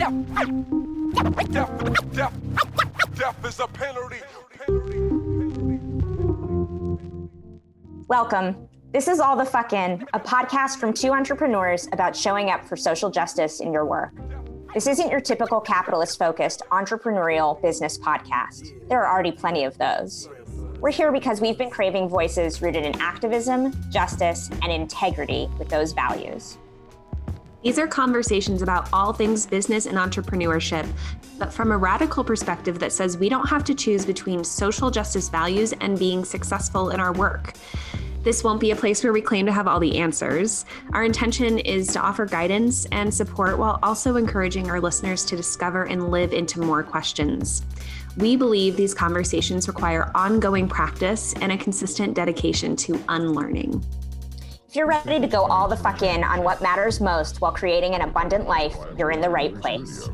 Death, is a penalty. Welcome. This is All the Fuck In, a podcast from two entrepreneurs about showing up for social justice in your work. This isn't your typical capitalist focused entrepreneurial business podcast. There are already plenty of those. We're here because we've been craving voices rooted in activism, justice, and integrity with those values. These are conversations about all things business and entrepreneurship, but from a radical perspective that says we don't have to choose between social justice values and being successful in our work. This won't be a place where we claim to have all the answers. Our intention is to offer guidance and support while also encouraging our listeners to discover and live into more questions. We believe these conversations require ongoing practice and a consistent dedication to unlearning. If you're ready to go all the fuck in on what matters most while creating an abundant life, you're in the right place.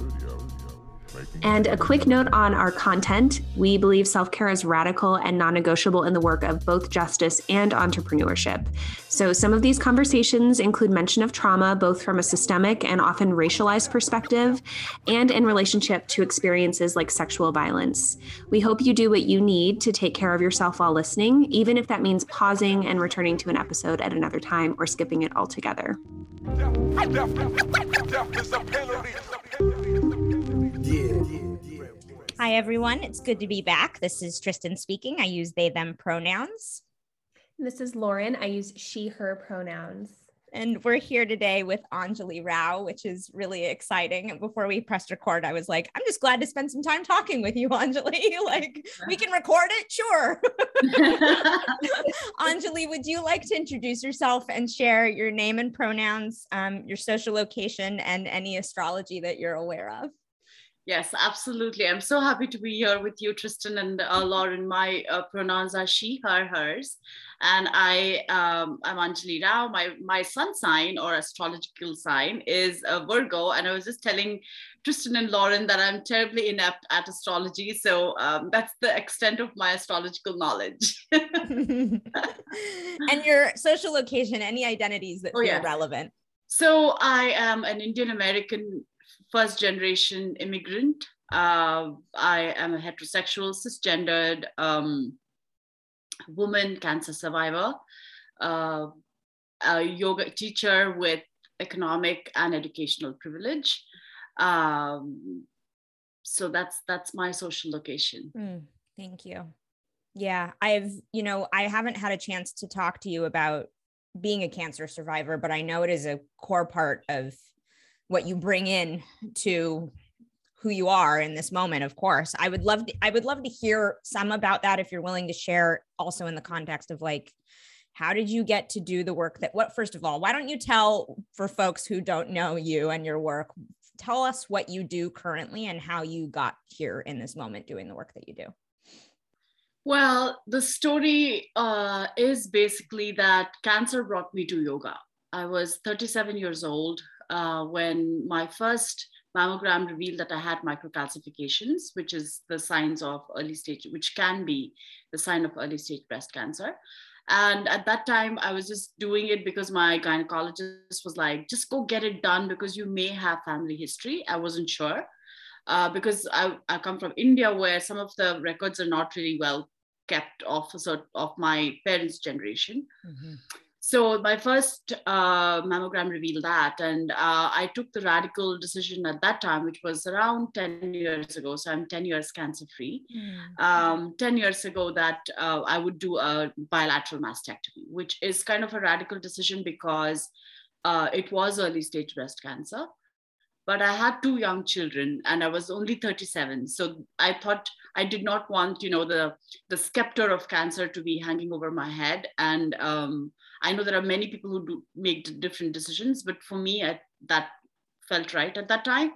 And a quick note on our content we believe self care is radical and non negotiable in the work of both justice and entrepreneurship. So, some of these conversations include mention of trauma, both from a systemic and often racialized perspective, and in relationship to experiences like sexual violence. We hope you do what you need to take care of yourself while listening, even if that means pausing and returning to an episode at another time or skipping it altogether. Death, death, death is a penalty. Hi, everyone. It's good to be back. This is Tristan speaking. I use they, them pronouns. This is Lauren. I use she, her pronouns. And we're here today with Anjali Rao, which is really exciting. Before we pressed record, I was like, I'm just glad to spend some time talking with you, Anjali. like, we can record it? Sure. Anjali, would you like to introduce yourself and share your name and pronouns, um, your social location, and any astrology that you're aware of? Yes, absolutely. I'm so happy to be here with you, Tristan and uh, Lauren. My uh, pronouns are she, her, hers, and I um, I'm Anjali Rao. My my sun sign or astrological sign is a Virgo, and I was just telling Tristan and Lauren that I'm terribly inept at astrology, so um, that's the extent of my astrological knowledge. and your social location, any identities that Oh, feel yeah. relevant? So I am an Indian American first generation immigrant. Uh, I am a heterosexual, cisgendered um, woman, cancer survivor, uh, a yoga teacher with economic and educational privilege. Um, so that's that's my social location. Mm, thank you. Yeah, I've, you know, I haven't had a chance to talk to you about being a cancer survivor, but I know it is a core part of what you bring in to who you are in this moment of course. I would love to i would love to hear some about that if you're willing to share also in the context of like how did you get to do the work that what first of all why don't you tell for folks who don't know you and your work tell us what you do currently and how you got here in this moment doing the work that you do? Well, the story uh, is basically that cancer brought me to yoga. I was 37 years old uh, when my first mammogram revealed that I had microcalcifications, which is the signs of early stage, which can be the sign of early stage breast cancer. And at that time, I was just doing it because my gynecologist was like, just go get it done because you may have family history. I wasn't sure. Uh, because I, I come from India, where some of the records are not really well kept of sort of my parents' generation. So my first uh, mammogram revealed that, and uh, I took the radical decision at that time, which was around 10 years ago. So I'm 10 years cancer free. Um, 10 years ago, that uh, I would do a bilateral mastectomy, which is kind of a radical decision because uh, it was early stage breast cancer. But I had two young children, and I was only 37. So I thought I did not want, you know, the the scepter of cancer to be hanging over my head. And um, I know there are many people who do make different decisions, but for me, I, that felt right at that time.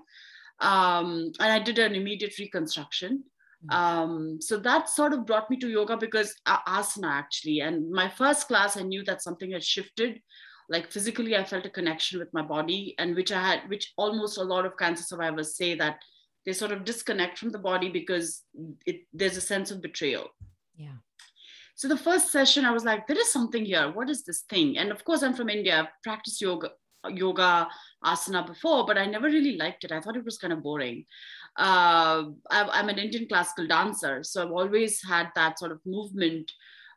Um, and I did an immediate reconstruction. Um, so that sort of brought me to yoga because uh, asana actually. And my first class, I knew that something had shifted. Like physically, I felt a connection with my body, and which I had, which almost a lot of cancer survivors say that they sort of disconnect from the body because it, there's a sense of betrayal. Yeah. So the first session, I was like, there is something here. What is this thing? And of course, I'm from India. I've practiced yoga yoga asana before, but I never really liked it. I thought it was kind of boring. Uh, I'm an Indian classical dancer, so I've always had that sort of movement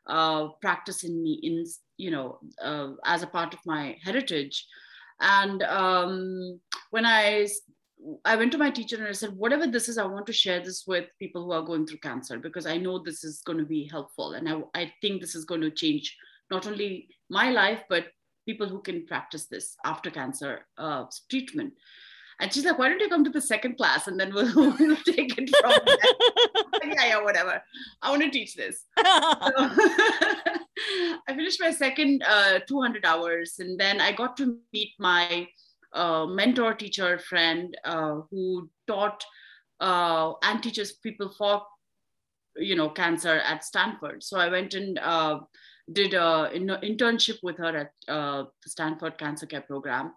uh, practice in me, in you know, uh, as a part of my heritage. And um, when I I went to my teacher and I said, whatever this is, I want to share this with people who are going through cancer because I know this is going to be helpful. And I, I think this is going to change not only my life, but people who can practice this after cancer uh, treatment. And she's like, why don't you come to the second class and then we'll, we'll take it from there. yeah, yeah, whatever. I want to teach this. so, I finished my second uh, 200 hours and then I got to meet my uh, mentor, teacher, friend uh, who taught uh, and teaches people for, you know, cancer at Stanford. So I went and uh, did an internship with her at uh, the Stanford Cancer Care Program.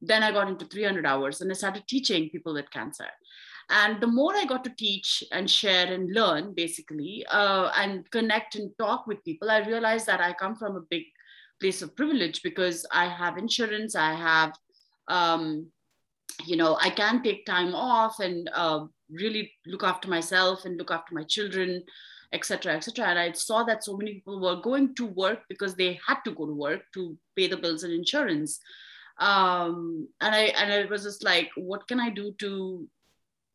Then I got into 300 hours and I started teaching people with cancer. And the more I got to teach and share and learn, basically, uh, and connect and talk with people, I realized that I come from a big place of privilege because I have insurance, I have, um, you know, I can take time off and uh, really look after myself and look after my children etc etc and i saw that so many people were going to work because they had to go to work to pay the bills and insurance. Um, and i and it was just like what can i do to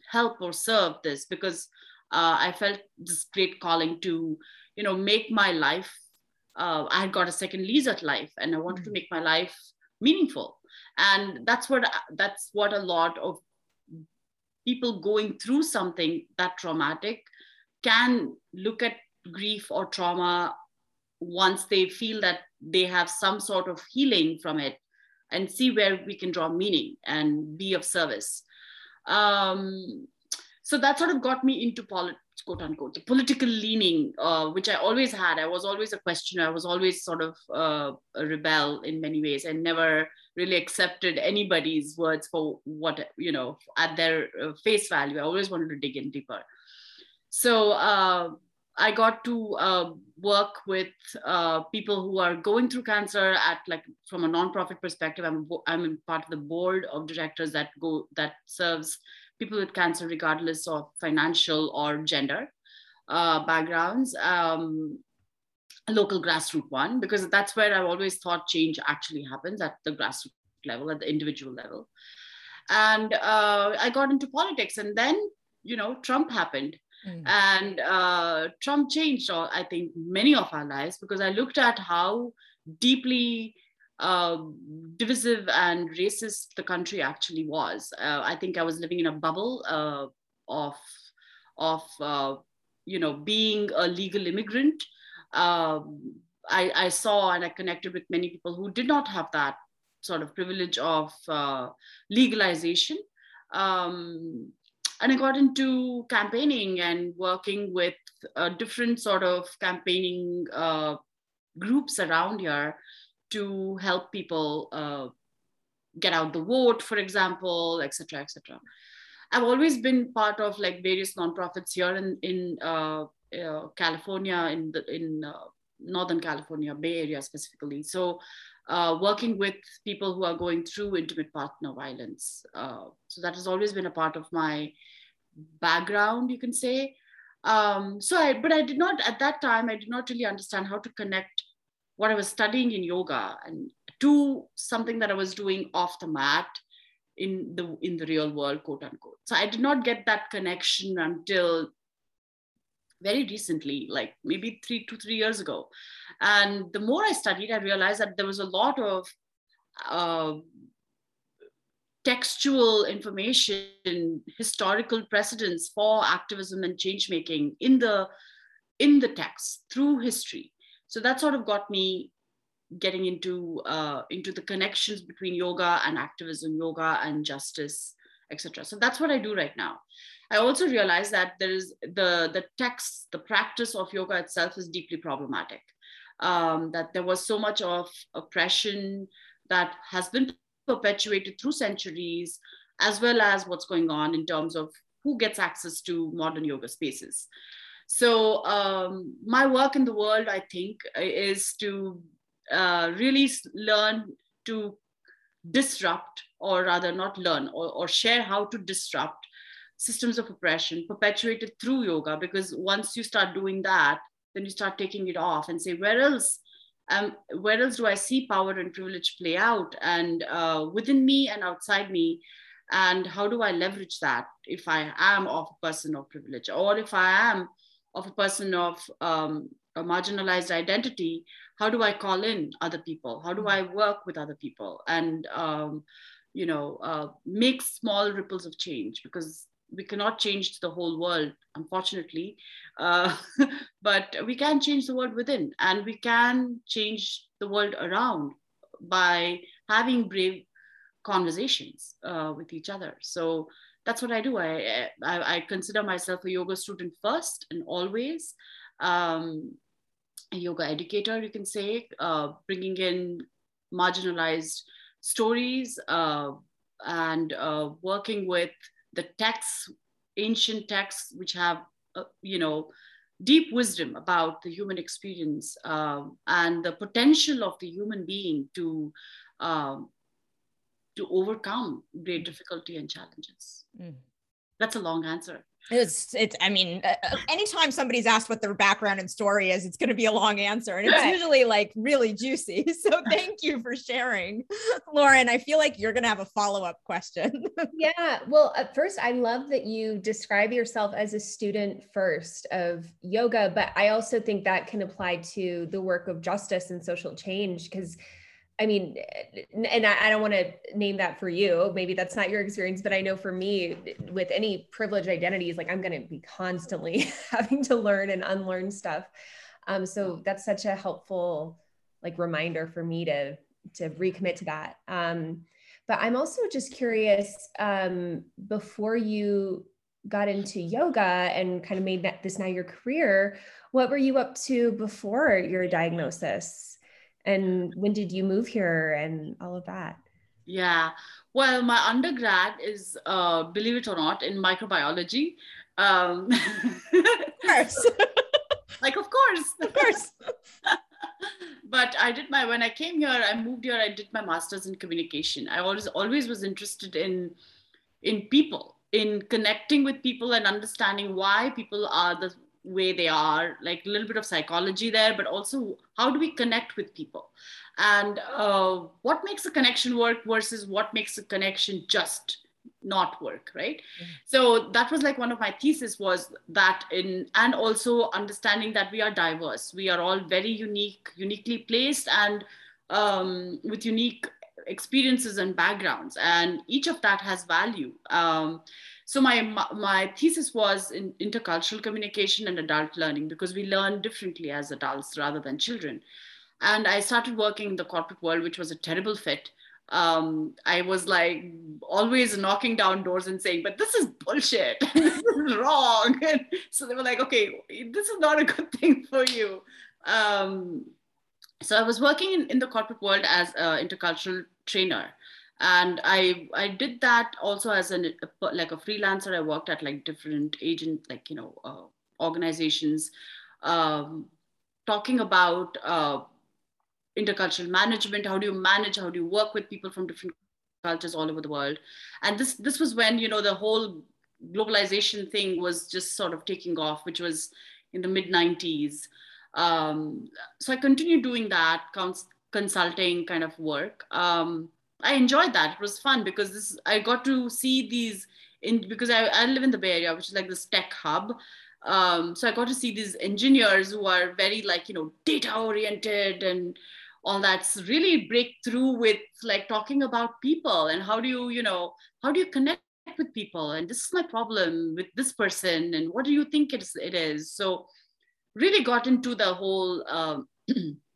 help or serve this? Because uh, i felt this great calling to you know make my life uh, i had got a second lease at life and i wanted mm-hmm. to make my life meaningful and that's what that's what a lot of people going through something that traumatic can look at grief or trauma once they feel that they have some sort of healing from it and see where we can draw meaning and be of service. Um, so that sort of got me into politics, quote unquote, the political leaning, uh, which I always had. I was always a questioner. I was always sort of uh, a rebel in many ways and never really accepted anybody's words for what, you know, at their uh, face value. I always wanted to dig in deeper. So uh, I got to uh, work with uh, people who are going through cancer at like from a nonprofit perspective. I'm I'm part of the board of directors that go that serves people with cancer regardless of financial or gender uh, backgrounds. Um, local grassroots one because that's where I've always thought change actually happens at the grassroots level, at the individual level. And uh, I got into politics, and then you know Trump happened Mm. And uh, Trump changed, all, I think, many of our lives because I looked at how deeply uh, divisive and racist the country actually was. Uh, I think I was living in a bubble uh, of, of uh, you know, being a legal immigrant. Um, I, I, saw and I connected with many people who did not have that sort of privilege of uh, legalization. Um, and I got into campaigning and working with different sort of campaigning uh, groups around here to help people uh, get out the vote, for example, etc., etc. I've always been part of like various nonprofits here in in uh, uh, California, in the in uh, Northern California, Bay Area specifically. So uh, working with people who are going through intimate partner violence. Uh, so that has always been a part of my background, you can say. Um, so I, but I did not, at that time, I did not really understand how to connect what I was studying in yoga and to something that I was doing off the mat in the in the real world, quote unquote. So I did not get that connection until very recently, like maybe three to three years ago. And the more I studied, I realized that there was a lot of uh, textual information, historical precedents for activism and change making in the in the text through history. So that sort of got me getting into uh, into the connections between yoga and activism, yoga and justice, etc. So that's what I do right now. I also realize that there is the the text, the practice of yoga itself is deeply problematic. Um, that there was so much of oppression that has been perpetuated through centuries, as well as what's going on in terms of who gets access to modern yoga spaces. So um, my work in the world, I think, is to uh, really learn to disrupt or rather not learn or, or share how to disrupt systems of oppression perpetuated through yoga because once you start doing that then you start taking it off and say where else um, where else do i see power and privilege play out? And uh, within me and outside me and how do i leverage that if i am of a person of privilege? Or if i am of a person of um, a marginalized identity how do i call in other people? How do i work with other people? And um, you know uh, make small ripples of change because we cannot change the whole world unfortunately. Uh, but we can change the world within and we can change the world around by having brave conversations uh, with each other. So that's what i do. I, I, I consider myself a yoga student first and always. Um, a yoga educator you can say uh, bringing in marginalized stories uh, and uh, working with the texts ancient texts which have uh, you know deep wisdom about the human experience um, and the potential of the human being to um, to overcome great difficulty and challenges. Mm. That's a long answer. It's, it's, I mean, uh, uh, anytime somebody's asked what their background and story is, it's going to be a long answer. And it's usually like really juicy. So thank you for sharing. Lauren, I feel like you're going to have a follow up question. yeah. Well, at first, I love that you describe yourself as a student first of yoga, but I also think that can apply to the work of justice and social change because I mean, and I, don't want to name that for you. Maybe that's not your experience, but I know for me, with any privileged identities, like I'm going to be constantly having to learn and unlearn stuff. Um, so that's such a helpful like reminder for me to to recommit to that. Um, but I'm also just curious. Um, before you got into yoga and kind of made that this now your career, what were you up to before your diagnosis? And when did you move here and all of that? Yeah. Well my undergrad is uh, believe it or not in microbiology. Um, of course. Like of course. Of course. But i did my when i came here i moved here i did my masters in communication. I always always was interested in in people in connecting with people and understanding why people are the way they are, like a little bit of psychology there, but also how do we connect with people? And uh, what makes a connection work versus what makes a connection just not work right mm-hmm. so that was like one of my thesis was that in and also understanding that we are diverse we are all very unique uniquely placed and um, with unique experiences and backgrounds and each of that has value um, so my my thesis was in intercultural communication and adult learning because we learn differently as adults rather than children and i started working in the corporate world which was a terrible fit um, I was like always knocking down doors and saying, but this is bullshit. this is wrong. And so they were like, okay, this is not a good thing for you. Um, so I was working in, in the corporate world as an intercultural trainer and i i did that also as an like a freelancer. I worked at like different agent like you know uh, organizations um, talking about uh, intercultural management. How do you manage how do you work with people from different cultures all over the world? And this this was when you know the whole globalization thing was just sort of taking off which was in the mid 90s um, so i continued doing that cons- consulting kind of work. Um, I enjoyed that. It was fun because this I got to see these in because I, I live in the Bay Area, which is like this tech hub. Um, so I got to see these engineers who are very like you know data oriented and all that's really breakthrough with like talking about people and how do you you know how do you connect with people and this is my problem with this person and what do you think it is, it is? so really got into the whole um,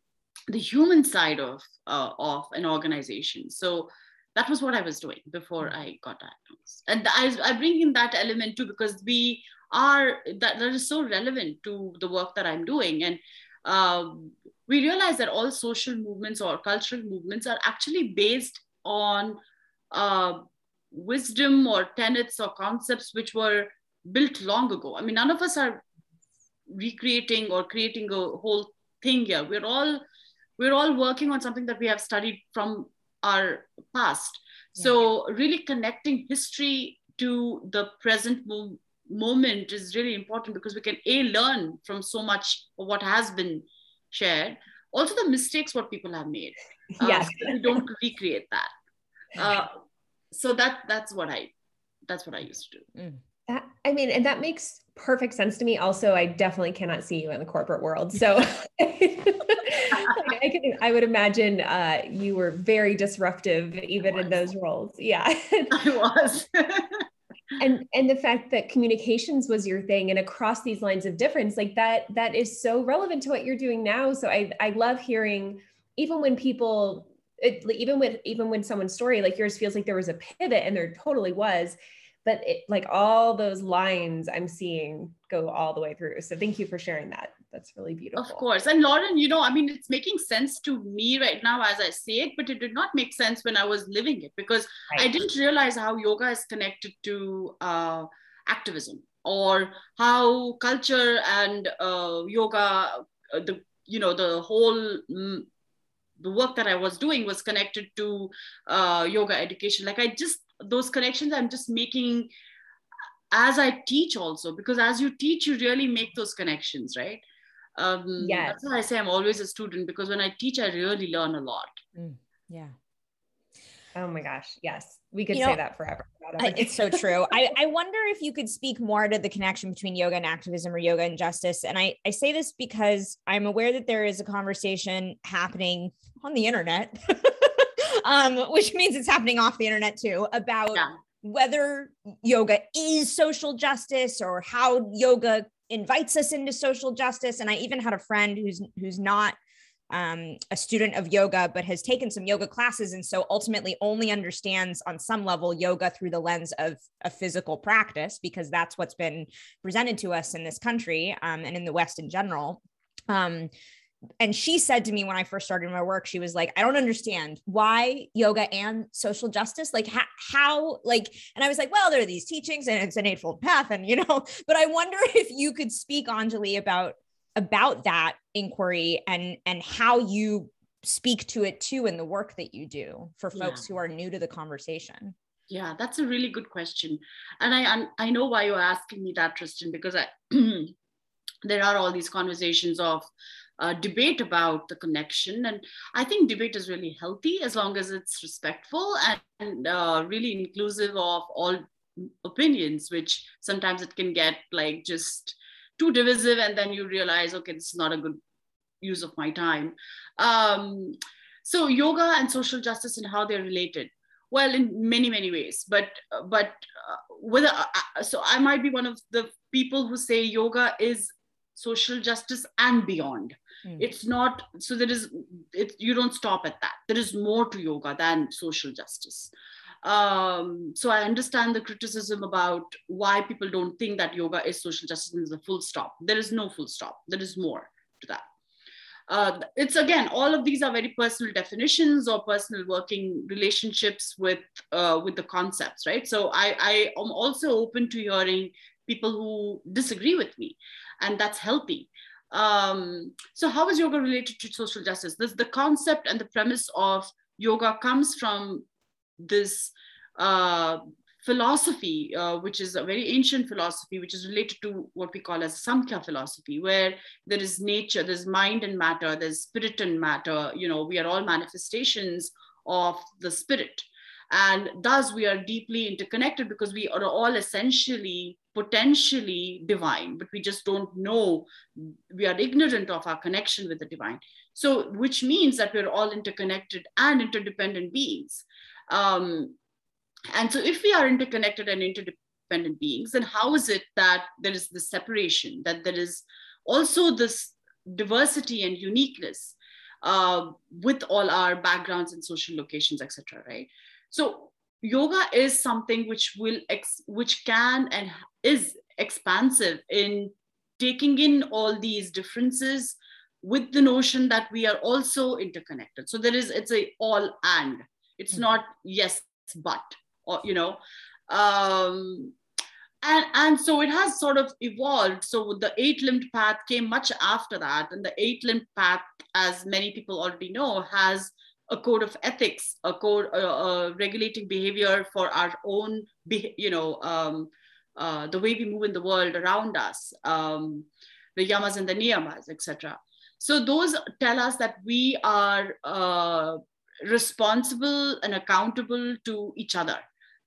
the human side of uh, of an organization. So that was what i was doing before i got diagnosed. And I, I bring in that element too because we are that, that is so relevant to the work that i'm doing. And um, we realize that all social movements or cultural movements are actually based on uh, wisdom or tenets or concepts which were built long ago. I mean none of us are recreating or creating a whole thing here. We're all we're all working on something that we have studied from our past. So really connecting history to the present mo- moment is really important because we can a learn from so much of what has been shared also the mistakes what people have made uh, Yes. so we don't recreate that uh, so that that's what i that's what i used to do That, I mean, and that makes perfect sense to me. Also, I definitely cannot see you in the corporate world. So I can, I would imagine uh, you were very disruptive even in those roles. Yeah. i was. And and the fact that communications was your thing and across these lines of difference like that that is so relevant to what you're doing now. So i i love hearing even when people it, even with even when someone's story like yours feels like there was a pivot and there totally was but it, like all those lines i'm seeing go all the way through. So thank you for sharing that that's really beautiful Of course. And Lauren, you know, I mean, it's making sense to me right now as I say it, but it did not make sense when I was living it because I didn't realize how yoga is connected to uh, activism or how culture and uh, yoga, uh, the you know, the whole mm, the work that I was doing was connected to uh, yoga education. Like I just those connections I'm just making as I teach also because as you teach, you really make those connections, right? Um, Yes. That's why I say I'm always a student because when I teach, I really learn a lot. Yeah. oh my gosh yes we could You say know, that forever I, it's so true. I, I wonder if you could speak more to the connection between yoga and activism or yoga and justice. And I, I say this because I'm aware that there is a conversation happening on the internet, um, which means it's happening off the internet too, about Yeah. whether yoga is social justice or how yoga invites us into social justice. And I even had a friend who's who's not um, a student of yoga, but has taken some yoga classes. And so ultimately only understands on some level yoga through the lens of a physical practice, because that's what's been presented to us in this country um, and in the West in general. Um, and she said to me when I first started my work, she was like, I don't understand why yoga and social justice, like how, how, like, and I was like, well, there are these teachings and it's an eightfold path. And, you know, but I wonder if you could speak Anjali about about that inquiry and and how you speak to it too in the work that you do for Yeah. folks who are new to the conversation Yeah, that's a really good question, and I I know why you're asking me that, Tristan, because I there are all these conversations of uh, debate about the connection, and I think debate is really healthy as long as it's respectful and, uh, really inclusive of all opinions. Which sometimes it can get like just too divisive, and then you realize, okay, this is not a good use of my time. Um, so yoga and social justice and how they're related well in many many ways but but uh, whether uh, so i might be one of the people who say yoga is social justice and beyond Mm. it's not so there is it you don't stop at that. There is more to yoga than social justice. Um, so i understand the criticism about why people don't think that yoga is social justice is a full stop. There is no full stop. There is more to that. Uh, it's again all of these are very personal definitions or personal working relationships with uh, with the concepts right? So i i am also open to hearing people who disagree with me and that's healthy um, so how is yoga related to social justice this the concept and the premise of yoga comes from this uh, philosophy, uh, which is a very ancient philosophy, which is related to what we call as Samkhya philosophy, where there is nature, there's mind and matter, there's spirit and matter. You know, we are all manifestations of the spirit. And thus, we are deeply interconnected because we are all essentially potentially divine, but we just don't know, we are ignorant of our connection with the divine. So, which means that we're all interconnected and interdependent beings. Um, and so, if we are interconnected and interdependent beings, then how is it that there is this separation, that there is also this diversity and uniqueness uh, with all our backgrounds and social locations, etc. Right? So, yoga is something which will ex- which can and is expansive in taking in all these differences with the notion that we are also interconnected. So there is it's a all and. It's not yes but or you know um and and so it has sort of evolved. So the eight limbed path came much after that. And the eight limbed path as many people already know has a code of ethics, a code, uh, regulating behavior for our own, you know, um, uh, the way we move in the world around us, um, the yamas and the niyamas, etc. So those tell us that we are uh, responsible and accountable to each other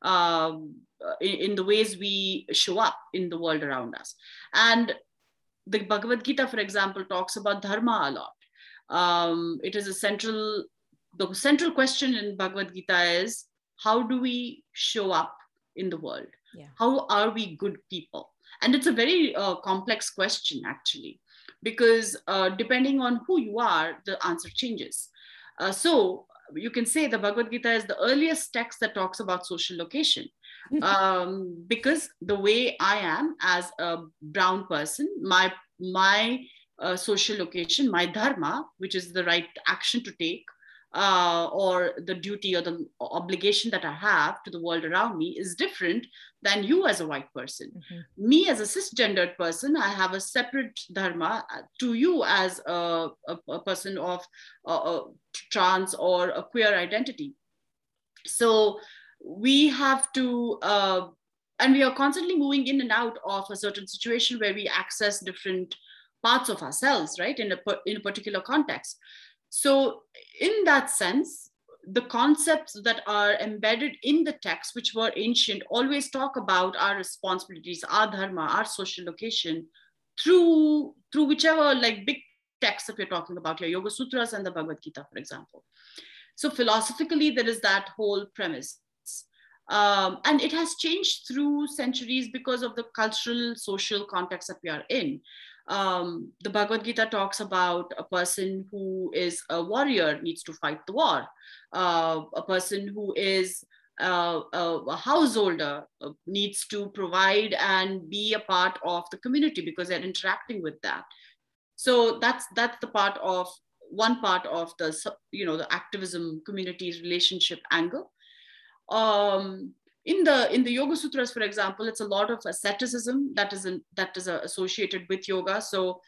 um, in, in, the ways we show up in the world around us. And the Bhagavad Gita, for example, talks about dharma a lot. Um, it is a central, the central question in Bhagavad Gita is how do we show up in the world? Yeah. How are we good people? And it's a very uh, complex question, actually, because uh, depending on who you are, the answer changes. Uh, so you can say the Bhagavad Gita is the earliest text that talks about social location. um, because the way I am as a brown person, my my uh, social location, my dharma, which is the right action to take, uh, or the duty or the obligation that I have to the world around me is different than you as a white person. Mm-hmm. Me as a cisgendered person, I have a separate dharma to you as a, a, a person of uh, trans or a queer identity. So we have to, uh, and we are constantly moving in and out of a certain situation where we access different parts of ourselves, right, in a, in a particular context. So, in that sense, the concepts that are embedded in the text, which were ancient, always talk about our responsibilities, our dharma, our social location through through whichever like big texts that we're talking about here, Yoga Sutras and the Bhagavad Gita, for example. So philosophically, there is that whole premise. Um, and it has changed through centuries because of the cultural, social context that we are in um, the Bhagavad Gita talks about a person who is a warrior needs to fight the war. Uh, a person who is uh, a, a, householder uh, needs to provide and be a part of the community because they're interacting with that. So that's that's the part of one part of the you know the activism communities relationship angle. Um, in the in the yoga sutras for example it's a lot of asceticism that is in, that is uh, associated with yoga. So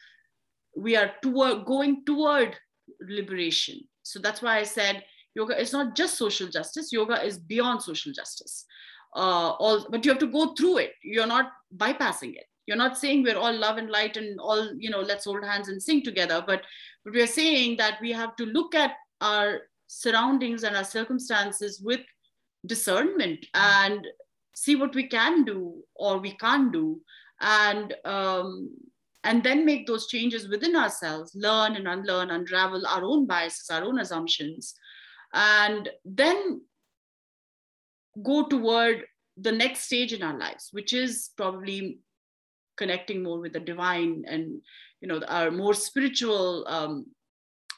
we are toward going toward liberation. So that's why i said yoga is not just social justice. Yoga is beyond social justice. Uh, all but you have to go through it. You're not bypassing it. You're not saying we're all love and light and all you know let's hold hands and sing together. But but we're saying that we have to look at our surroundings and our circumstances with discernment and see what we can do or we can't do and um, and then make those changes within ourselves learn and unlearn unravel our own biases our own assumptions and then go toward the next stage in our lives which is probably connecting more with the divine and you know our more spiritual um,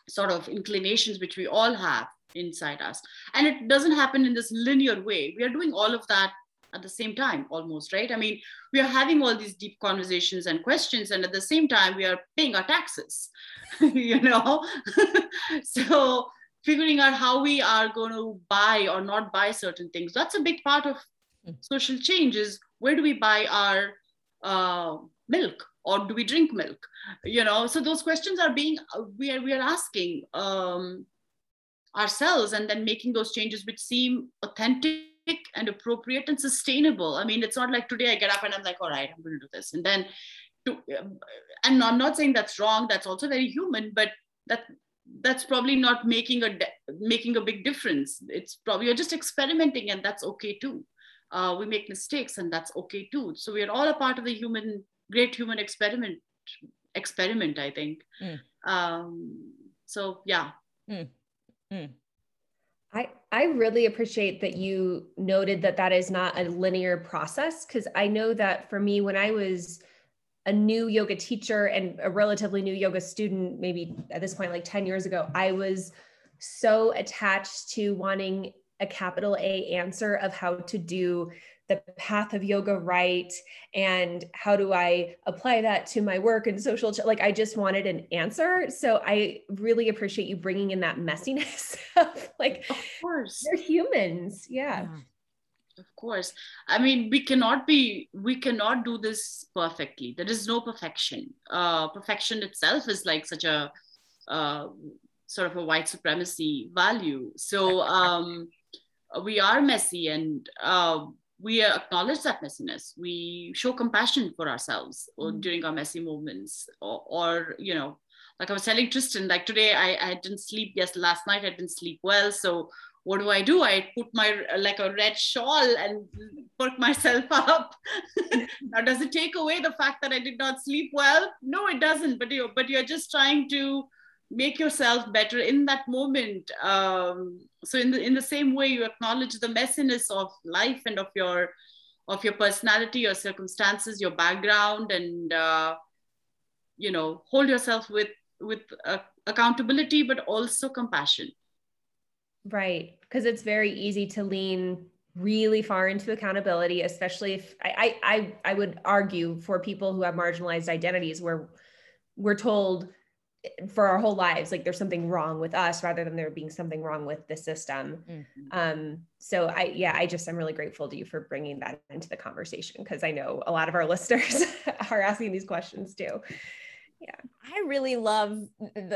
sort of inclinations which we all have inside us. And it doesn't happen in this linear way. We are doing all of that at the same time almost right? I mean we are having all these deep conversations and questions and at the same time we are paying our taxes you know? So figuring out how we are going to buy or not buy certain things. That's a big part of hmm. social change is where do we buy our uh, milk or do we drink milk you know so those questions are being we are we are asking um, ourselves and then making those changes which seem authentic and appropriate and sustainable. I mean, it's not like today I get up and I'm like, all right, I'm going to do this. And then, to, and I'm not saying that's wrong. That's also very human, but that that's probably not making a making a big difference. It's probably you're just experimenting, and that's okay too. Uh, we make mistakes, and that's okay too. So we are all a part of the human, great human experiment. Experiment, I think. Mm. Um, so yeah. Mm. Mm. I, I really appreciate that you noted that that is not a linear process because I know that for me, when I was a new yoga teacher and a relatively new yoga student, maybe at this point, like 10 years ago, I was so attached to wanting a capital A answer of how to do the path of yoga right? And how do i apply that to my work and social ch- like i just wanted an answer. So i really appreciate you bringing in that messiness of like of course. they're humans. Yeah. yeah. Of course. I mean we cannot be we cannot do this perfectly. There is no perfection. Uh perfection itself is like such a uh sort of a white supremacy value. So um, we are messy and uh, we acknowledge that messiness. We show compassion for ourselves mm-hmm. during our messy moments, or, or, you know, like I was telling Tristan, like today I, I didn't sleep. Yes, last night I didn't sleep well. So what do I do? I put my like a red shawl and perk myself up. now, does it take away the fact that I did not sleep well? No, it doesn't. But you but you're just trying to make yourself better in that moment. Um, so in the in the same way, you acknowledge the messiness of life and of your of your personality, your circumstances, your background, and uh, you know hold yourself with with uh, accountability, but also compassion. Right, because it's very easy to lean really far into accountability, especially if I, I I would argue for people who have marginalized identities where we're told for our whole lives like there's something wrong with us rather than there being something wrong with the system mm-hmm. um so i yeah i just i'm really grateful to you for bringing that into the conversation because i know a lot of our listeners are asking these questions too yeah. I really love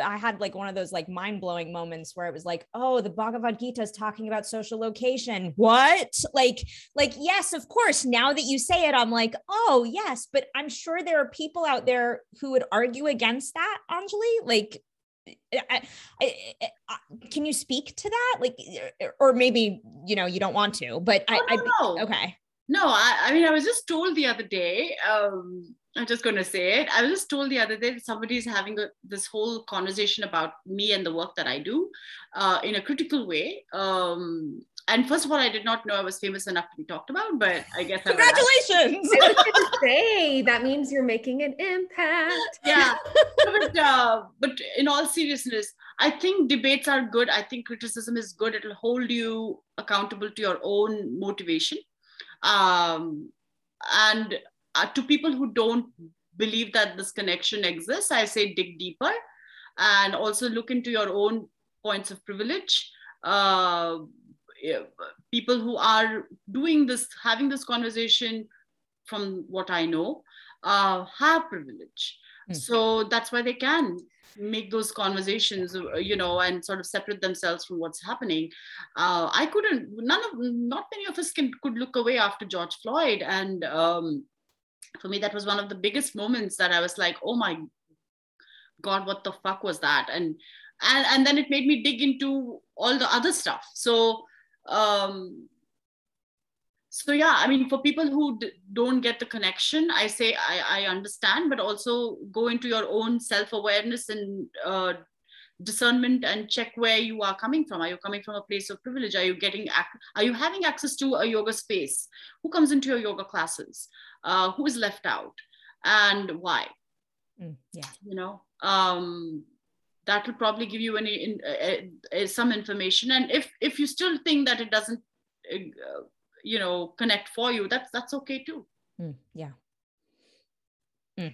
i had like one of those like mind-blowing moments where it was like oh the bhagavad gita is talking about social location. What? Like like yes of course now that you say it i'm like oh yes but i'm sure there are people out there who would argue against that anjali like eh, eh, I, I, I, can you speak to that? Like or maybe you know you don't want to but oh, I, no, I okay. No I, I mean i was just told the other day um I'm just going to say it. I was just told the other day that somebody is having a, this whole conversation about me and the work that I do uh, in a critical way. Um, and first of all, I did not know I was famous enough to be talked about, but I guess congratulations. I was say that means you're making an impact. Yeah, but uh, but in all seriousness, I think debates are good. I think criticism is good. It'll hold you accountable to your own motivation. Um, and uh, to people who don't believe that this connection exists, I say dig deeper and also look into your own points of privilege. Uh, people who are doing this, having this conversation, from what I know, uh, have privilege. Mm. So that's why they can make those conversations, uh, you know, and sort of separate themselves from what's happening. Uh, I couldn't. None of, not many of us can could look away after George Floyd, and um, for me that was one of the biggest moments that i was like oh my god what the fuck was that? And and and then it made me dig into all the other stuff. So um so yeah i mean for people who d- don't get the connection i say I, I understand but also go into your own self-awareness and uh, discernment and check where you are coming from. Are you coming from a place of privilege? Are you getting are you having access to a yoga space? Who comes into your yoga classes uh, who is left out and why. Mm, yeah. You know um, that will probably give you any in, uh, uh, some information. And if if you still think that it doesn't uh, you know connect for you that's that's okay too. Mm, yeah. Mm.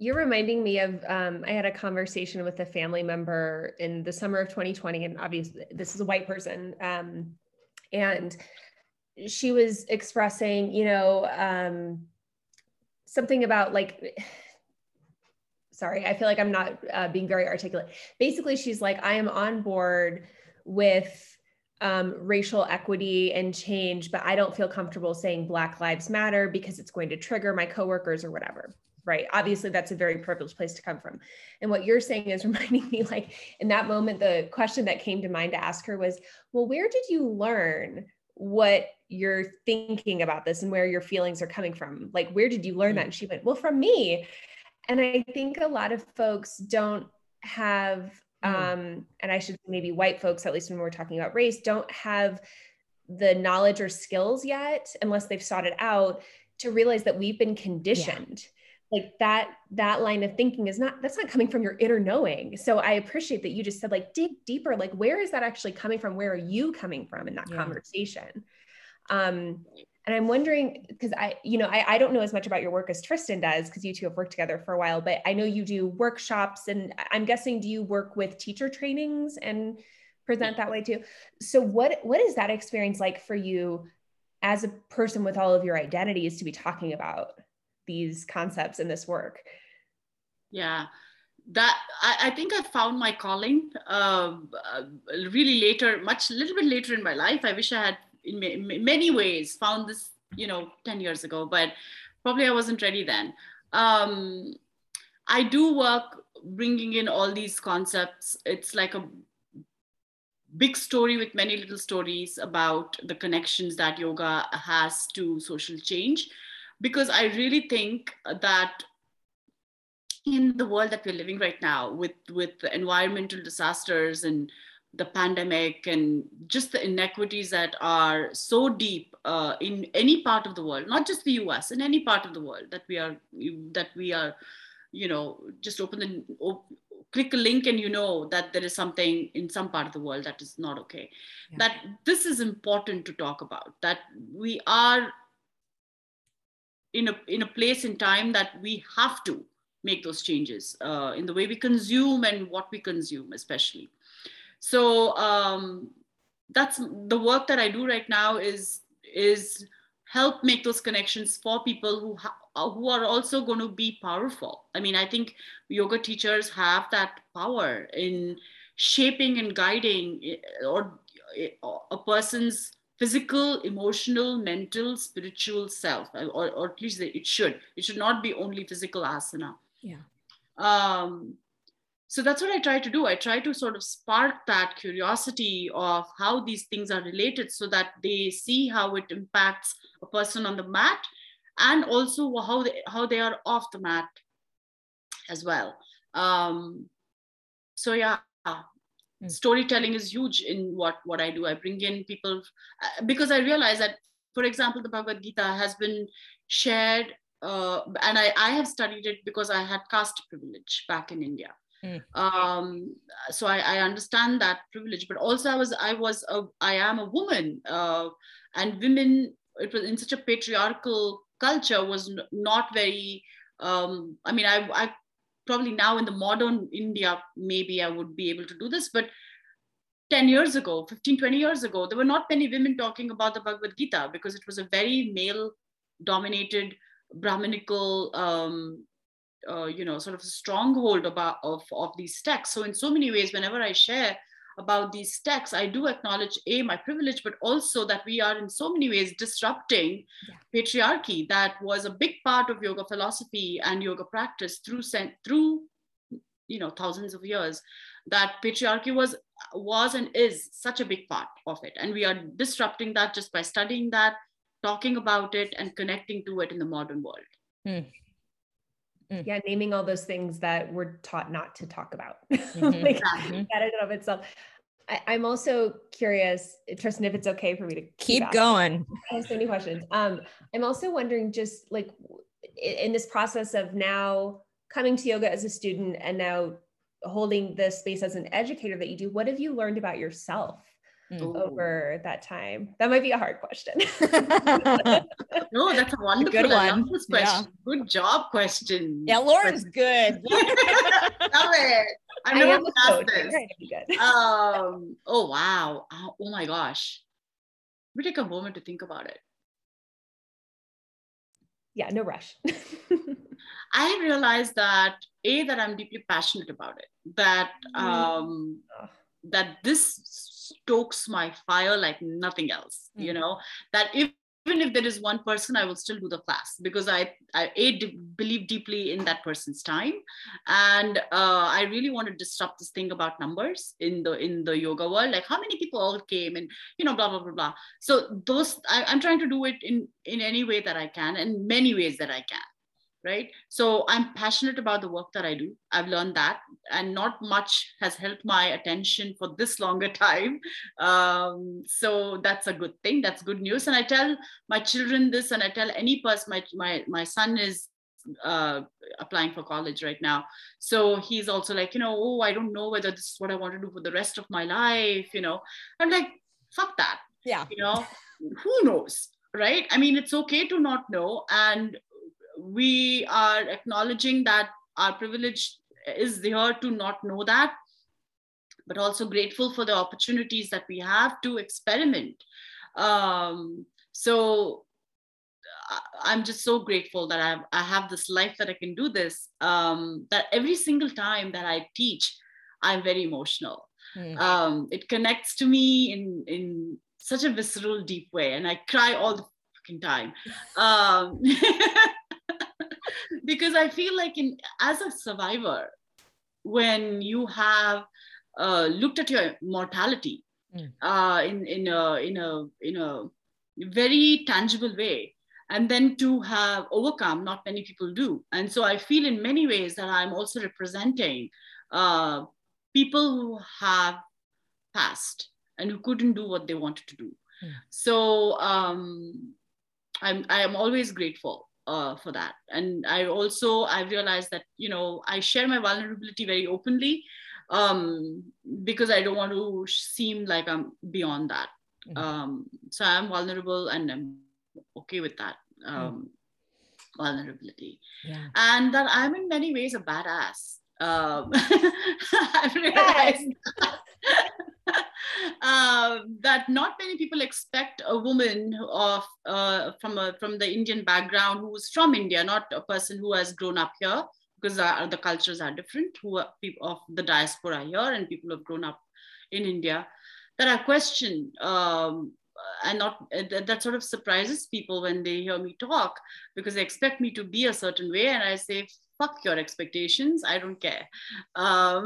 You're reminding me of um, I had a conversation with a family member in the summer of 2020, and obviously this is a white person, um, and she was expressing, you know, um, something about like sorry i feel like i'm not uh, being very articulate. Basically she's like i am on board with um, racial equity and change but i don't feel comfortable saying black lives matter because it's going to trigger my coworkers or whatever. Right? Obviously that's a very privileged place to come from. And what you're saying is reminding me like in that moment the question that came to mind to ask her was well where did you learn what you're thinking about this and where your feelings are coming from. Like, where did you learn that? Mm. And she went, Well, from me. And I think a lot of folks don't have, mm. um, and I should maybe white folks, at least when we're talking about race, don't have the knowledge or skills yet, unless they've sought it out, to realize that we've been conditioned. Yeah like that that line of thinking is not that's not coming from your inner knowing so i appreciate that you just said like dig deeper like where is that actually coming from where are you coming from in that yeah. conversation um, and I'm wondering because I, you know, I, I don't know as much about your work as Tristan does because you two have worked together for a while, but I know you do workshops and I'm guessing do you work with teacher trainings and present that way too? So what what is that experience like for you as a person with all of your identities to be talking about these concepts in this work? Yeah that I, I, think I found my calling uh, uh, really later, much a little bit later in my life. I wish I had, in, many ways, found this, you know, ten years ago, but probably I wasn't ready then. Um, I do work bringing in all these concepts. It's like a big story with many little stories about the connections that yoga has to social change because i really think that in the world that we're living right now with with environmental disasters and the pandemic and just the inequities that are so deep uh, in any part of the world not just the us in any part of the world that we are that we are you know just open the op- click a link and you know that there is something in some part of the world that is not okay yeah. that this is important to talk about that we are in a in a place in time that we have to make those changes uh, in the way we consume and what we consume especially so um, that's the work that i do right now is is help make those connections for people who ha- uh, who are also going to be powerful. I mean i think yoga teachers have that power in shaping and guiding eh, or eh, a person's physical emotional mental spiritual self or, or at least it should. It should not be only physical asana. Yeah. Um, so that's what i try to do. I try to sort of spark that curiosity of how these things are related so that they see how it impacts a person on the mat and also how they how they are off the mat as well. Um, so yeah mm. storytelling is huge in what what i do. I bring in people uh, because i realize that for example the bhagavad gita has been shared uh, and I, I have studied it because i had caste privilege back in india Mm. Um, so I, I, understand that privilege, but also I was I was a, I am a woman, uh, and women it was in such a patriarchal culture was not very. Um, I mean, I, I probably now in the modern India maybe I would be able to do this, but 10 years ago, 15, 20 years ago, there were not many women talking about the Bhagavad Gita because it was a very male dominated Brahminical um, uh, you know sort of a stronghold about of, of these texts so in so many ways whenever i share about these texts i do acknowledge a my privilege but also that we are in so many ways disrupting yeah. patriarchy that was a big part of yoga philosophy and yoga practice through through you know thousands of years that patriarchy was was and is such a big part of it and we are disrupting that just by studying that talking about it and connecting to it in the modern world mm. Mm. Yeah, naming all those things that we're taught not to talk about. Mm-hmm. like, mm-hmm. That in and of itself. I, am also curious, Tristan, if it's okay for me to keep, keep going. I have so many questions. Um, I'm also wondering, just like in this process of now coming to yoga as a student and now holding the space as an educator that you do, what have you learned about yourself? Mm. over that time? That might be a hard question. no, that's a wonderful good one. question. Yeah. Good job question. Yeah, Lauren's good. Love it. I've never asked this. Um, oh wow. Oh, oh my gosh. Let me take a moment to think about it. Yeah, no rush. I realized that a that I'm deeply passionate about it. That mm. um, that this stokes my fire like nothing else mm-hmm. you know? That if even if there is one person i will still do the class because i i a, believe deeply in that person's time. And uh, i really want to disrupt this thing about numbers in the in the yoga world like how many people all came and you know blah blah blah blah. So those I, i'm trying to do it in in any way that i can and many ways that i can right? So i'm passionate about the work that i do. I've learned that. And not much has helped my attention for this longer time. Um, so that's a good thing. That's good news. And i tell my children this and i tell any person my my, my son is uh, applying for college right now. So he's also like you know oh i don't know whether this is what i want to do for the rest of my life you know. I'm like fuck that. Yeah. You know who knows right? I mean it's okay to not know. And we are acknowledging that our privilege is here to not know that, but also grateful for the opportunities that we have to experiment. Um, so I'm just so grateful that I have, I have this life that I can do this. Um, that every single time that I teach, I'm very emotional. Mm. Um, it connects to me in in such a visceral, deep way, and I cry all the fucking time. Because I feel like in as a survivor, when you have uh, looked at your mortality mm. uh, in in a in a in a very tangible way, and then to have overcome, not many people do, and so I feel in many ways that I'm also representing uh, people who have passed and who couldn't do what they wanted to do. Mm. So um, I'm I am always grateful uh, for that. And I also I realized that you know I share my vulnerability very openly um, because I don't want to seem like I'm beyond that. Mm-hmm. Um, so I'm vulnerable and I'm okay with that um, mm-hmm. vulnerability, yeah. and that I'm in many ways a badass. Um, I've realized. uh, that not many people expect a woman of uh, from a, from the Indian background who's from India, not a person who has grown up here, because the cultures are different. Who are people of the diaspora here and people who have grown up in India, that I question. Um, and not uh, that sort of surprises people when they hear me talk because they expect me to be a certain way and i say fuck your expectations i don't care. Um,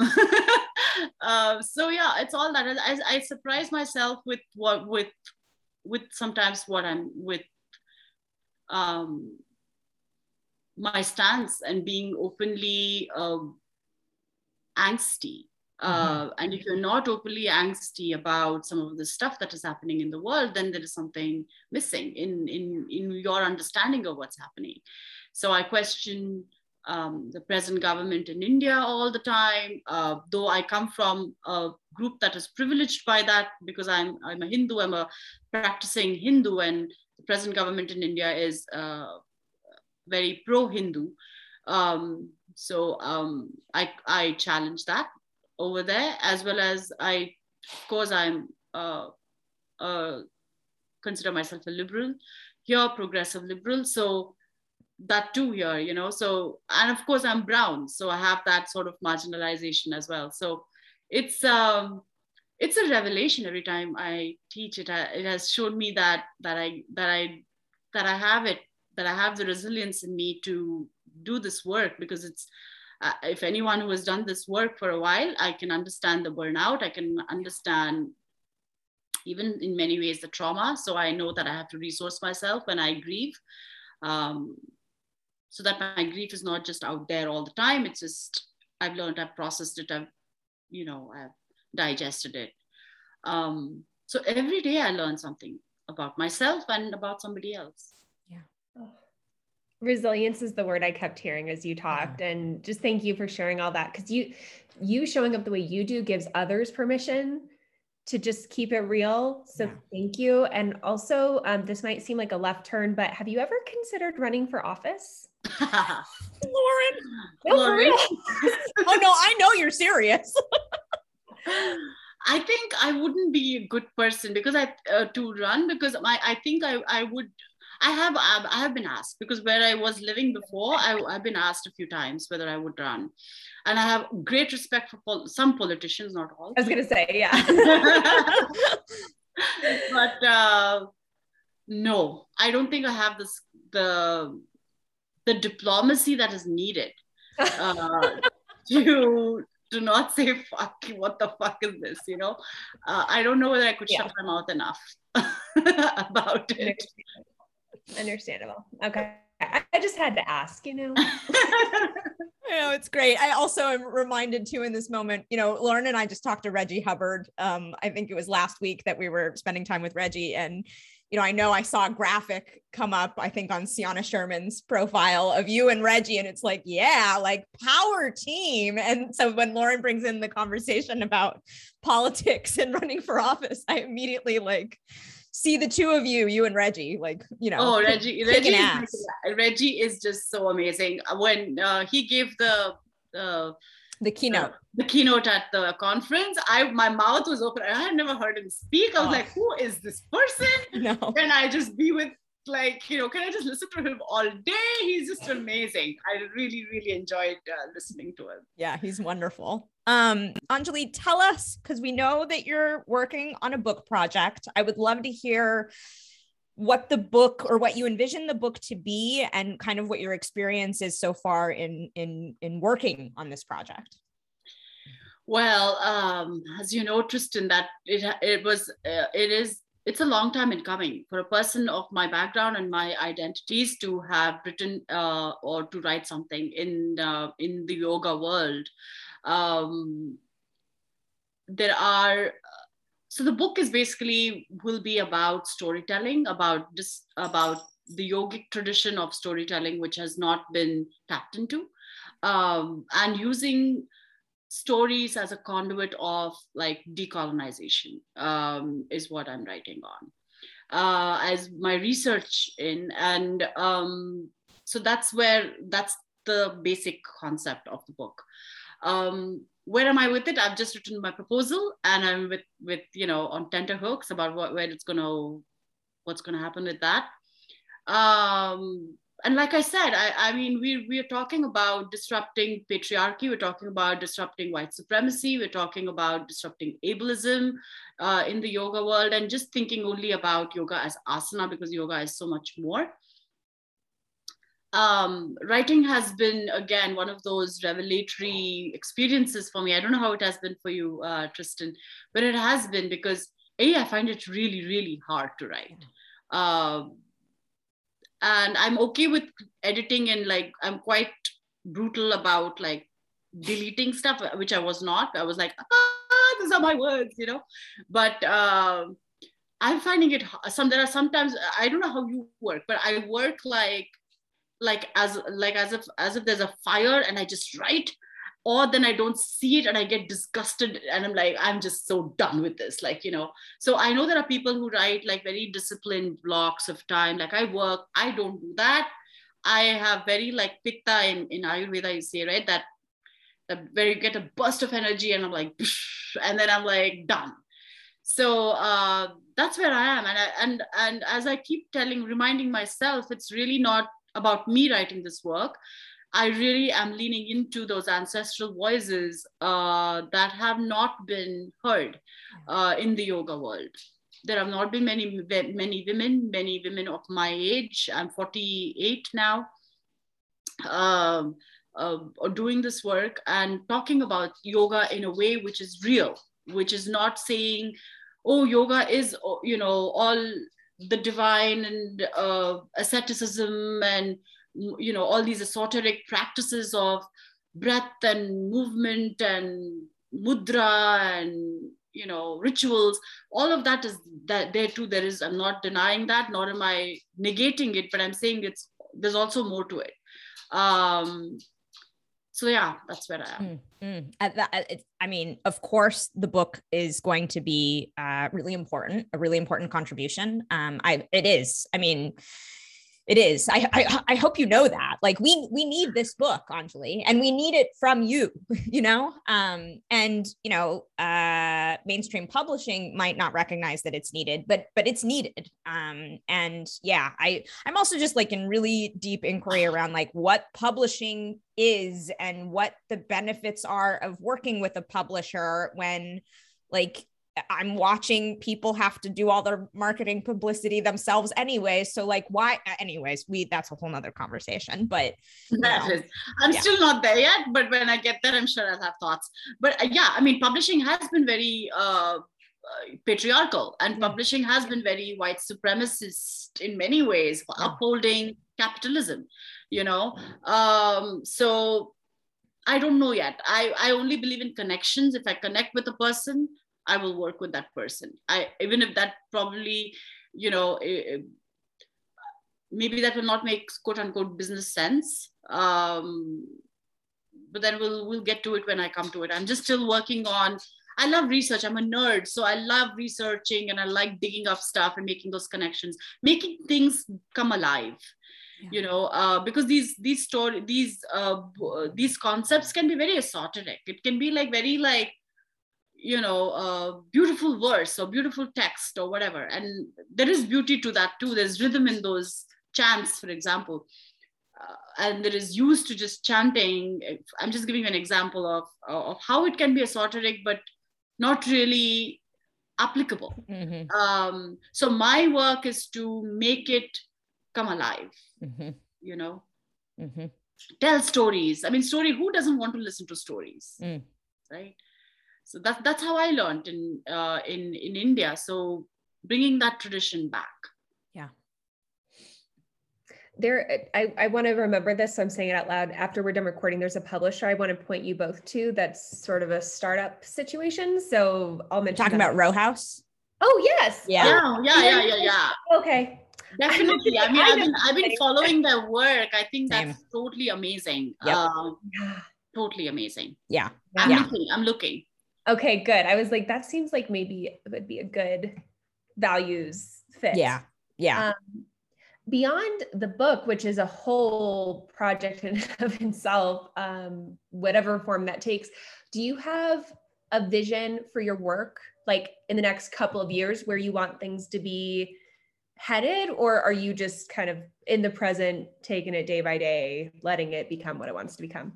uh, so yeah it's all that. I, I surprise myself with what with with sometimes what i'm with um, my stance and being openly uh, angsty. Uh, mm-hmm. and if you're not openly angsty about some of the stuff that is happening in the world then there is something missing in in in your understanding of what's happening. So i question um, the present government in India all the time. Uh, though I come from a group that is privileged by that because I'm, I'm a Hindu, I'm a practicing Hindu, and the present government in India is uh, very pro Hindu. Um, so um, I, I challenge that over there, as well as I, of course, I'm uh, uh consider myself a liberal here, progressive liberal. So that too here you know? So and of course i'm brown so i have that sort of marginalization as well. So it's um it's a revelation every time i teach it. It has shown me that that i that i that i have it that i have the resilience in me to do this work because it's uh, if anyone who has done this work for a while i can understand the burnout. I can understand even in many ways the trauma. So i know that i have to resource myself when i grieve. Um, so that my grief is not just out there all the time. It's just i've learned i've processed it i've you know i've digested it. Um, so every day i learn something about myself and about somebody else. Yeah. Resilience is the word i kept hearing as you talked yeah. and just thank you for sharing all that because you you showing up the way you do gives others permission to just keep it real. So yeah. thank you. And also, um, this might seem like a left turn, but have you ever considered running for office? Lauren. No, Lauren. oh no, I know you're serious. I think I wouldn't be a good person because I uh, to run because I I think I I would I have I have been asked because where I was living before I, I've been asked a few times whether I would run, and I have great respect for pol- some politicians, not all. I was gonna say yeah, but uh, no, I don't think I have this the the diplomacy that is needed uh, to do not say fuck what the fuck is this you know uh, i don't know whether i could yeah. shut my mouth enough about it understandable okay I just had to ask, you know. you know, it's great. I also am reminded too in this moment, you know, Lauren and I just talked to Reggie Hubbard. Um, I think it was last week that we were spending time with Reggie, and you know, I know I saw a graphic come up, I think on Sianna Sherman's profile of you and Reggie, and it's like, yeah, like power team. And so when Lauren brings in the conversation about politics and running for office, I immediately like see the two of you, you and Reggie, like, you know, oh, Reggie, Reggie, is, Reggie is just so amazing. When uh, he gave the, uh, the keynote. the, the, keynote at the conference i my mouth was open. I had never heard him speak. I was oh. like who is this person? No. Can i just be with like you know can i just listen to him all day? He's just amazing. I really really enjoyed uh, listening to him. Yeah he's wonderful. Um anjali tell us because we know that you're working on a book project. I would love to hear what the book or what you envision the book to be and kind of what your experience is so far in in in working on this project. Well um as you know tristan that it it was uh, it is it's a long time in coming. For a person of my background and my identities to have written uh, or to write something in uh, in the yoga world um, there are so the book is basically will be about storytelling about this about the yogic tradition of storytelling which has not been tapped into. Um, and using stories as a conduit of like decolonization um, is what i'm writing on uh, as my research in and um, so that's where that's the basic concept of the book um, where am I with it? I've just written my proposal and I'm with with you know on tenterhooks about what where it's gonna what's gonna happen with that. Um, and like I said, I, I mean we we're talking about disrupting patriarchy. We're talking about disrupting white supremacy. We're talking about disrupting ableism uh, in the yoga world, and just thinking only about yoga as asana because yoga is so much more um, writing has been again one of those revelatory experiences for me. I don't know how it has been for you, uh, Tristan, but it has been because a I find it really really hard to write, uh, and I'm okay with editing and like I'm quite brutal about like deleting stuff, which I was not. I was like, ah, these are my words, you know, but. Uh, I'm finding it some there are sometimes I don't know how you work, but I work like like as like as if as if there's a fire and i just write or then i don't see it and i get disgusted and i'm like i'm just so done with this like you know. So i know there are people who write like very disciplined blocks of time like i work i don't do that. I have very like pitta in, in ayurveda you say right? That where you get a burst of energy and i'm like and then i'm like done. So uh, that's where i am. And I, and and as i keep telling reminding myself it's really not about me writing this work, I really am leaning into those ancestral voices uh, that have not been heard uh, in the yoga world. There have not been many, many women, many women of my age. I'm 48 now, um, uh, doing this work and talking about yoga in a way which is real, which is not saying, "Oh, yoga is you know all the divine and uh, asceticism and you know all these esoteric practices of breath and movement and mudra and you know rituals all of that is that there too there is i'm not denying that nor am i negating it but i'm saying it's there's also more to it. Um so yeah that's where i am. Mm-hmm. i mean of course the book is going to be uh, really important a really important contribution. Um i it is. I mean it is. I, I i hope you know that. Like we we need this book anjali and we need it from you you know? Um and you know uh mainstream publishing might not recognize that it's needed but but it's needed. Um and yeah i i'm also just like in really deep inquiry around like what publishing is and what the benefits are of working with a publisher when like I'm watching people have to do all their marketing publicity themselves anyway. So like why anyways, we that's a whole nother conversation. But that is, I'm yeah. still not there yet, but when I get there, I'm sure I'll have thoughts. But uh, yeah, I mean publishing has been very uh, uh patriarchal and mm-hmm. publishing has been very white supremacist in many ways, yeah. upholding capitalism, you know. Um, so I don't know yet. I, I only believe in connections. If I connect with a person, I will work with that person. I even if that probably, you know, maybe that will not make quote unquote business sense. Um, but then we'll we'll get to it when I come to it. I'm just still working on. I love research. I'm a nerd, so I love researching and I like digging up stuff and making those connections, making things come alive. Yeah. You know, uh, because these these story these uh, these concepts can be very esoteric. It can be like very like you know a beautiful verse or beautiful text or whatever. And there is beauty to that too. There's rhythm in those chants for example. Uh, and there is used to just chanting. I'm just giving an example of of how it can be esoteric but not really applicable. Mhm, um, so my work is to make it come alive mhm, you know. Mhm. tell stories. I mean story who doesn't want to listen to stories Mm. right so that, that's how i learned in uh, in in india so bringing that tradition back Yeah. there i, I want to remember this so i'm saying it out loud after we're done recording there's a publisher i want to point you both to that's sort of a startup situation so i'll mention Talking that. about row house. oh yes Yeah. yeah yeah yeah yeah, yeah. okay definitely i mean I i've been i've been following their work i think that's Same. totally amazing Yep. um, Yeah. totally amazing Yeah. i'm Yeah. looking i'm looking okay good i was like that seems like maybe it would be a good values fit Yeah. Yeah. um, beyond the book which is a whole project in and of itself um, whatever form that takes do you have a vision for your work like in the next couple of years where you want things to be headed or are you just kind of in the present taking it day by day letting it become what it wants to become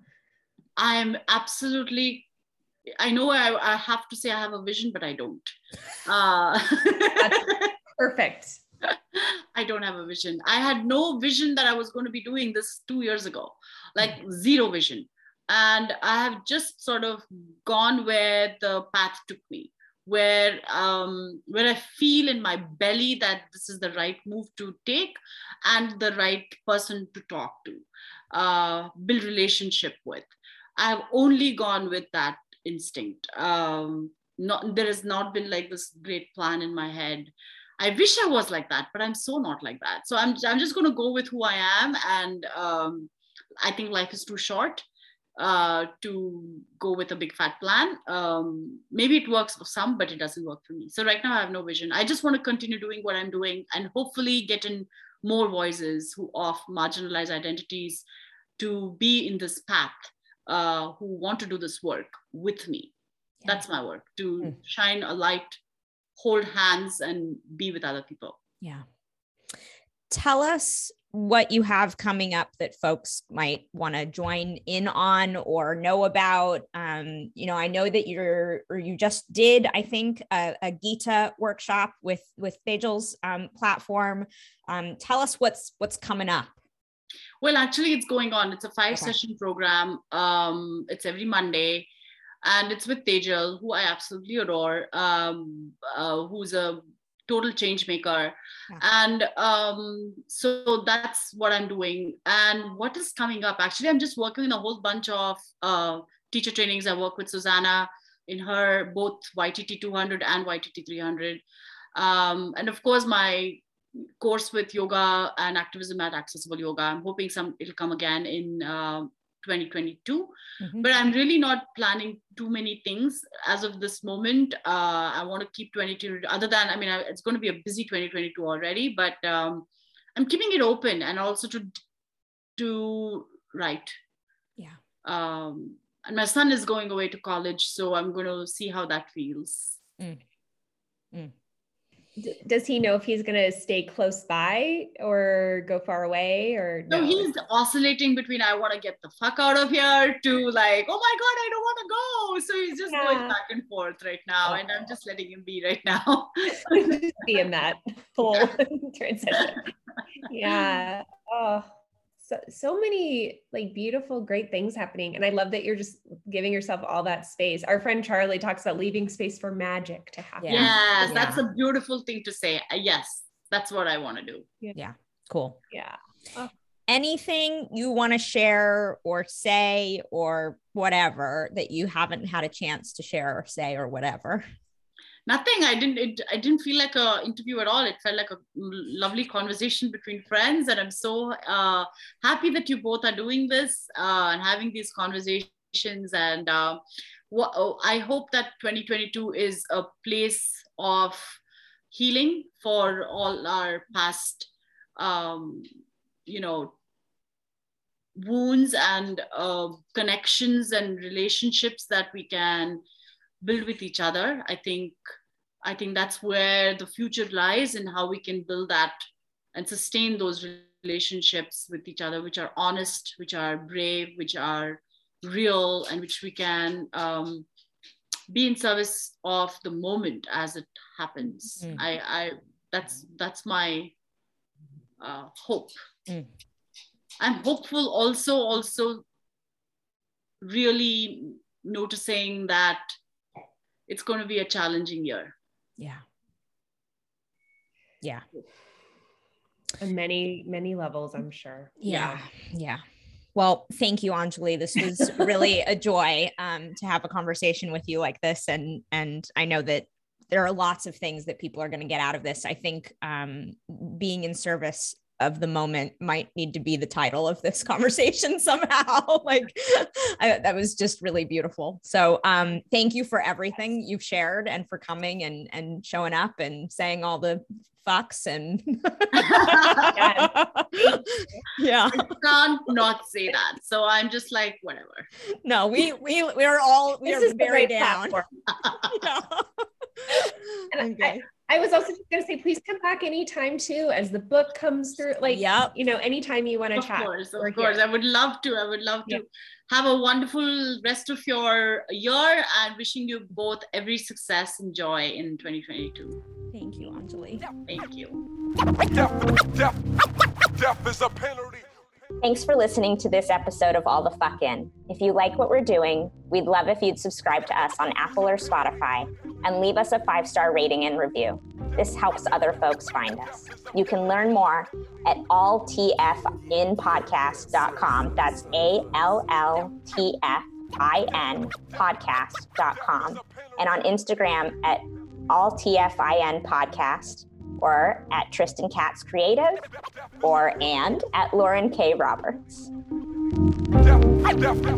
i'm absolutely i know I, I have to say i have a vision but i don't uh, perfect I don't have a vision. I had no vision that I was going to be doing this two years ago, like zero vision. And I have just sort of gone where the path took me, where um, where I feel in my belly that this is the right move to take and the right person to talk to, uh, build relationship with. I have only gone with that instinct. Um, not there has not been like this great plan in my head I wish I was like that, but I'm so not like that. So I'm, I'm just going to go with who I am. And um, I think life is too short uh, to go with a big fat plan. Um, maybe it works for some, but it doesn't work for me. So right now I have no vision. I just want to continue doing what I'm doing and hopefully get in more voices who of marginalized identities to be in this path, uh, who want to do this work with me. Yeah. That's my work to Mm. shine a light hold hands and be with other people. Yeah. Tell us what you have coming up that folks might want to join in on or know about. Um, you know, I know that you're or you just did, I think, a, a Gita workshop with with Bagel's um, platform. Um, tell us what's what's coming up. Well, actually, it's going on. It's a five Okay. session program. Um, it's every Monday, and it's with Tejal, who I absolutely adore, um, uh, who's a total change maker. Yeah. And um, so that's what I'm doing. And what is coming up? Actually, I'm just working in a whole bunch of uh, teacher trainings. I work with Susanna in her both YTT 200 and YTT 300. Um, and of course, my course with yoga and activism at accessible yoga. I'm hoping some it'll come again in uh, 2022 Mhm. but i'm really not planning too many things as of this moment. Uh, i want to keep 2022 other than i mean I, it's going to be a busy 2022 already but um, i'm keeping it open and also to to write. Yeah. um, and my son is going away to college so i'm going to see how that feels D- does he know if he's going to stay close by or go far away or No, he's oscillating between I want to get the fuck out of here to like, oh my god, I don't want to go. So he's just going back and forth right now, and I'm just letting him be right now. be in that whole transition. Yeah. Oh, so so many like beautiful, great things happening, and I love that you're just giving yourself all that space. Our friend Charlie talks about leaving space for magic to happen. Yeah. yes, that's a beautiful thing to say. Uh, yes, that's what I want to do. Yeah, cool. Yeah. Anything you want to share or say or whatever that you haven't had a chance to share or say or whatever. Nothing. I didn't. It, I didn't feel like a interview at all. It felt like a lovely conversation between friends, and I'm so uh, happy that you both are doing this uh, and having these conversations. And uh, oh, I hope that 2022 is a place of healing for all our past, um, you know, wounds and uh, connections and relationships that we can build with each other. I think I think that's where the future lies and how we can build that and sustain those relationships with each other, which are honest, which are brave, which are real, and which we can um, be in service of the moment as it happens. Mm. I, I that's that's my uh, hope. Mm. I'm hopeful also also really noticing that it's going to be a challenging year. Yeah. Yeah. On many, many levels, I'm sure. Yeah. Yeah. yeah. Well, thank you, Anjali. This was really a joy um, to have a conversation with you like this. And and I know that there are lots of things that people are going to get out of this. I think um, being in service of the moment might need to be the title of this conversation somehow. like I, that was just really beautiful. So um, thank you for everything you've shared and for coming and and showing up and saying all the fucks and yeah. I can't not say that. So I'm just like whatever. No, we we we're all we this are very down. yeah. okay. I was also just going to say, please come back anytime too, as the book comes through. Like, yeah, you know, anytime you want to chat. Of course, of course. Here. I would love to. I would love to. Have a wonderful rest of your year and wishing you both every success and joy in 2022. Thank you, Anjali. Thank you. Death, death is a penalty. Thanks for listening to this episode of All the Fuck In. If you like what we're doing, we'd love if you'd subscribe to us on Apple or Spotify and leave us a five star rating and review. This helps other folks find us. You can learn more at alltfinpodcast.com. That's A L L T F I N podcast.com. And on Instagram at alltfin podcast or at Tristan Katz Creative, or and at Lauren K. Roberts. Yeah, yeah, yeah.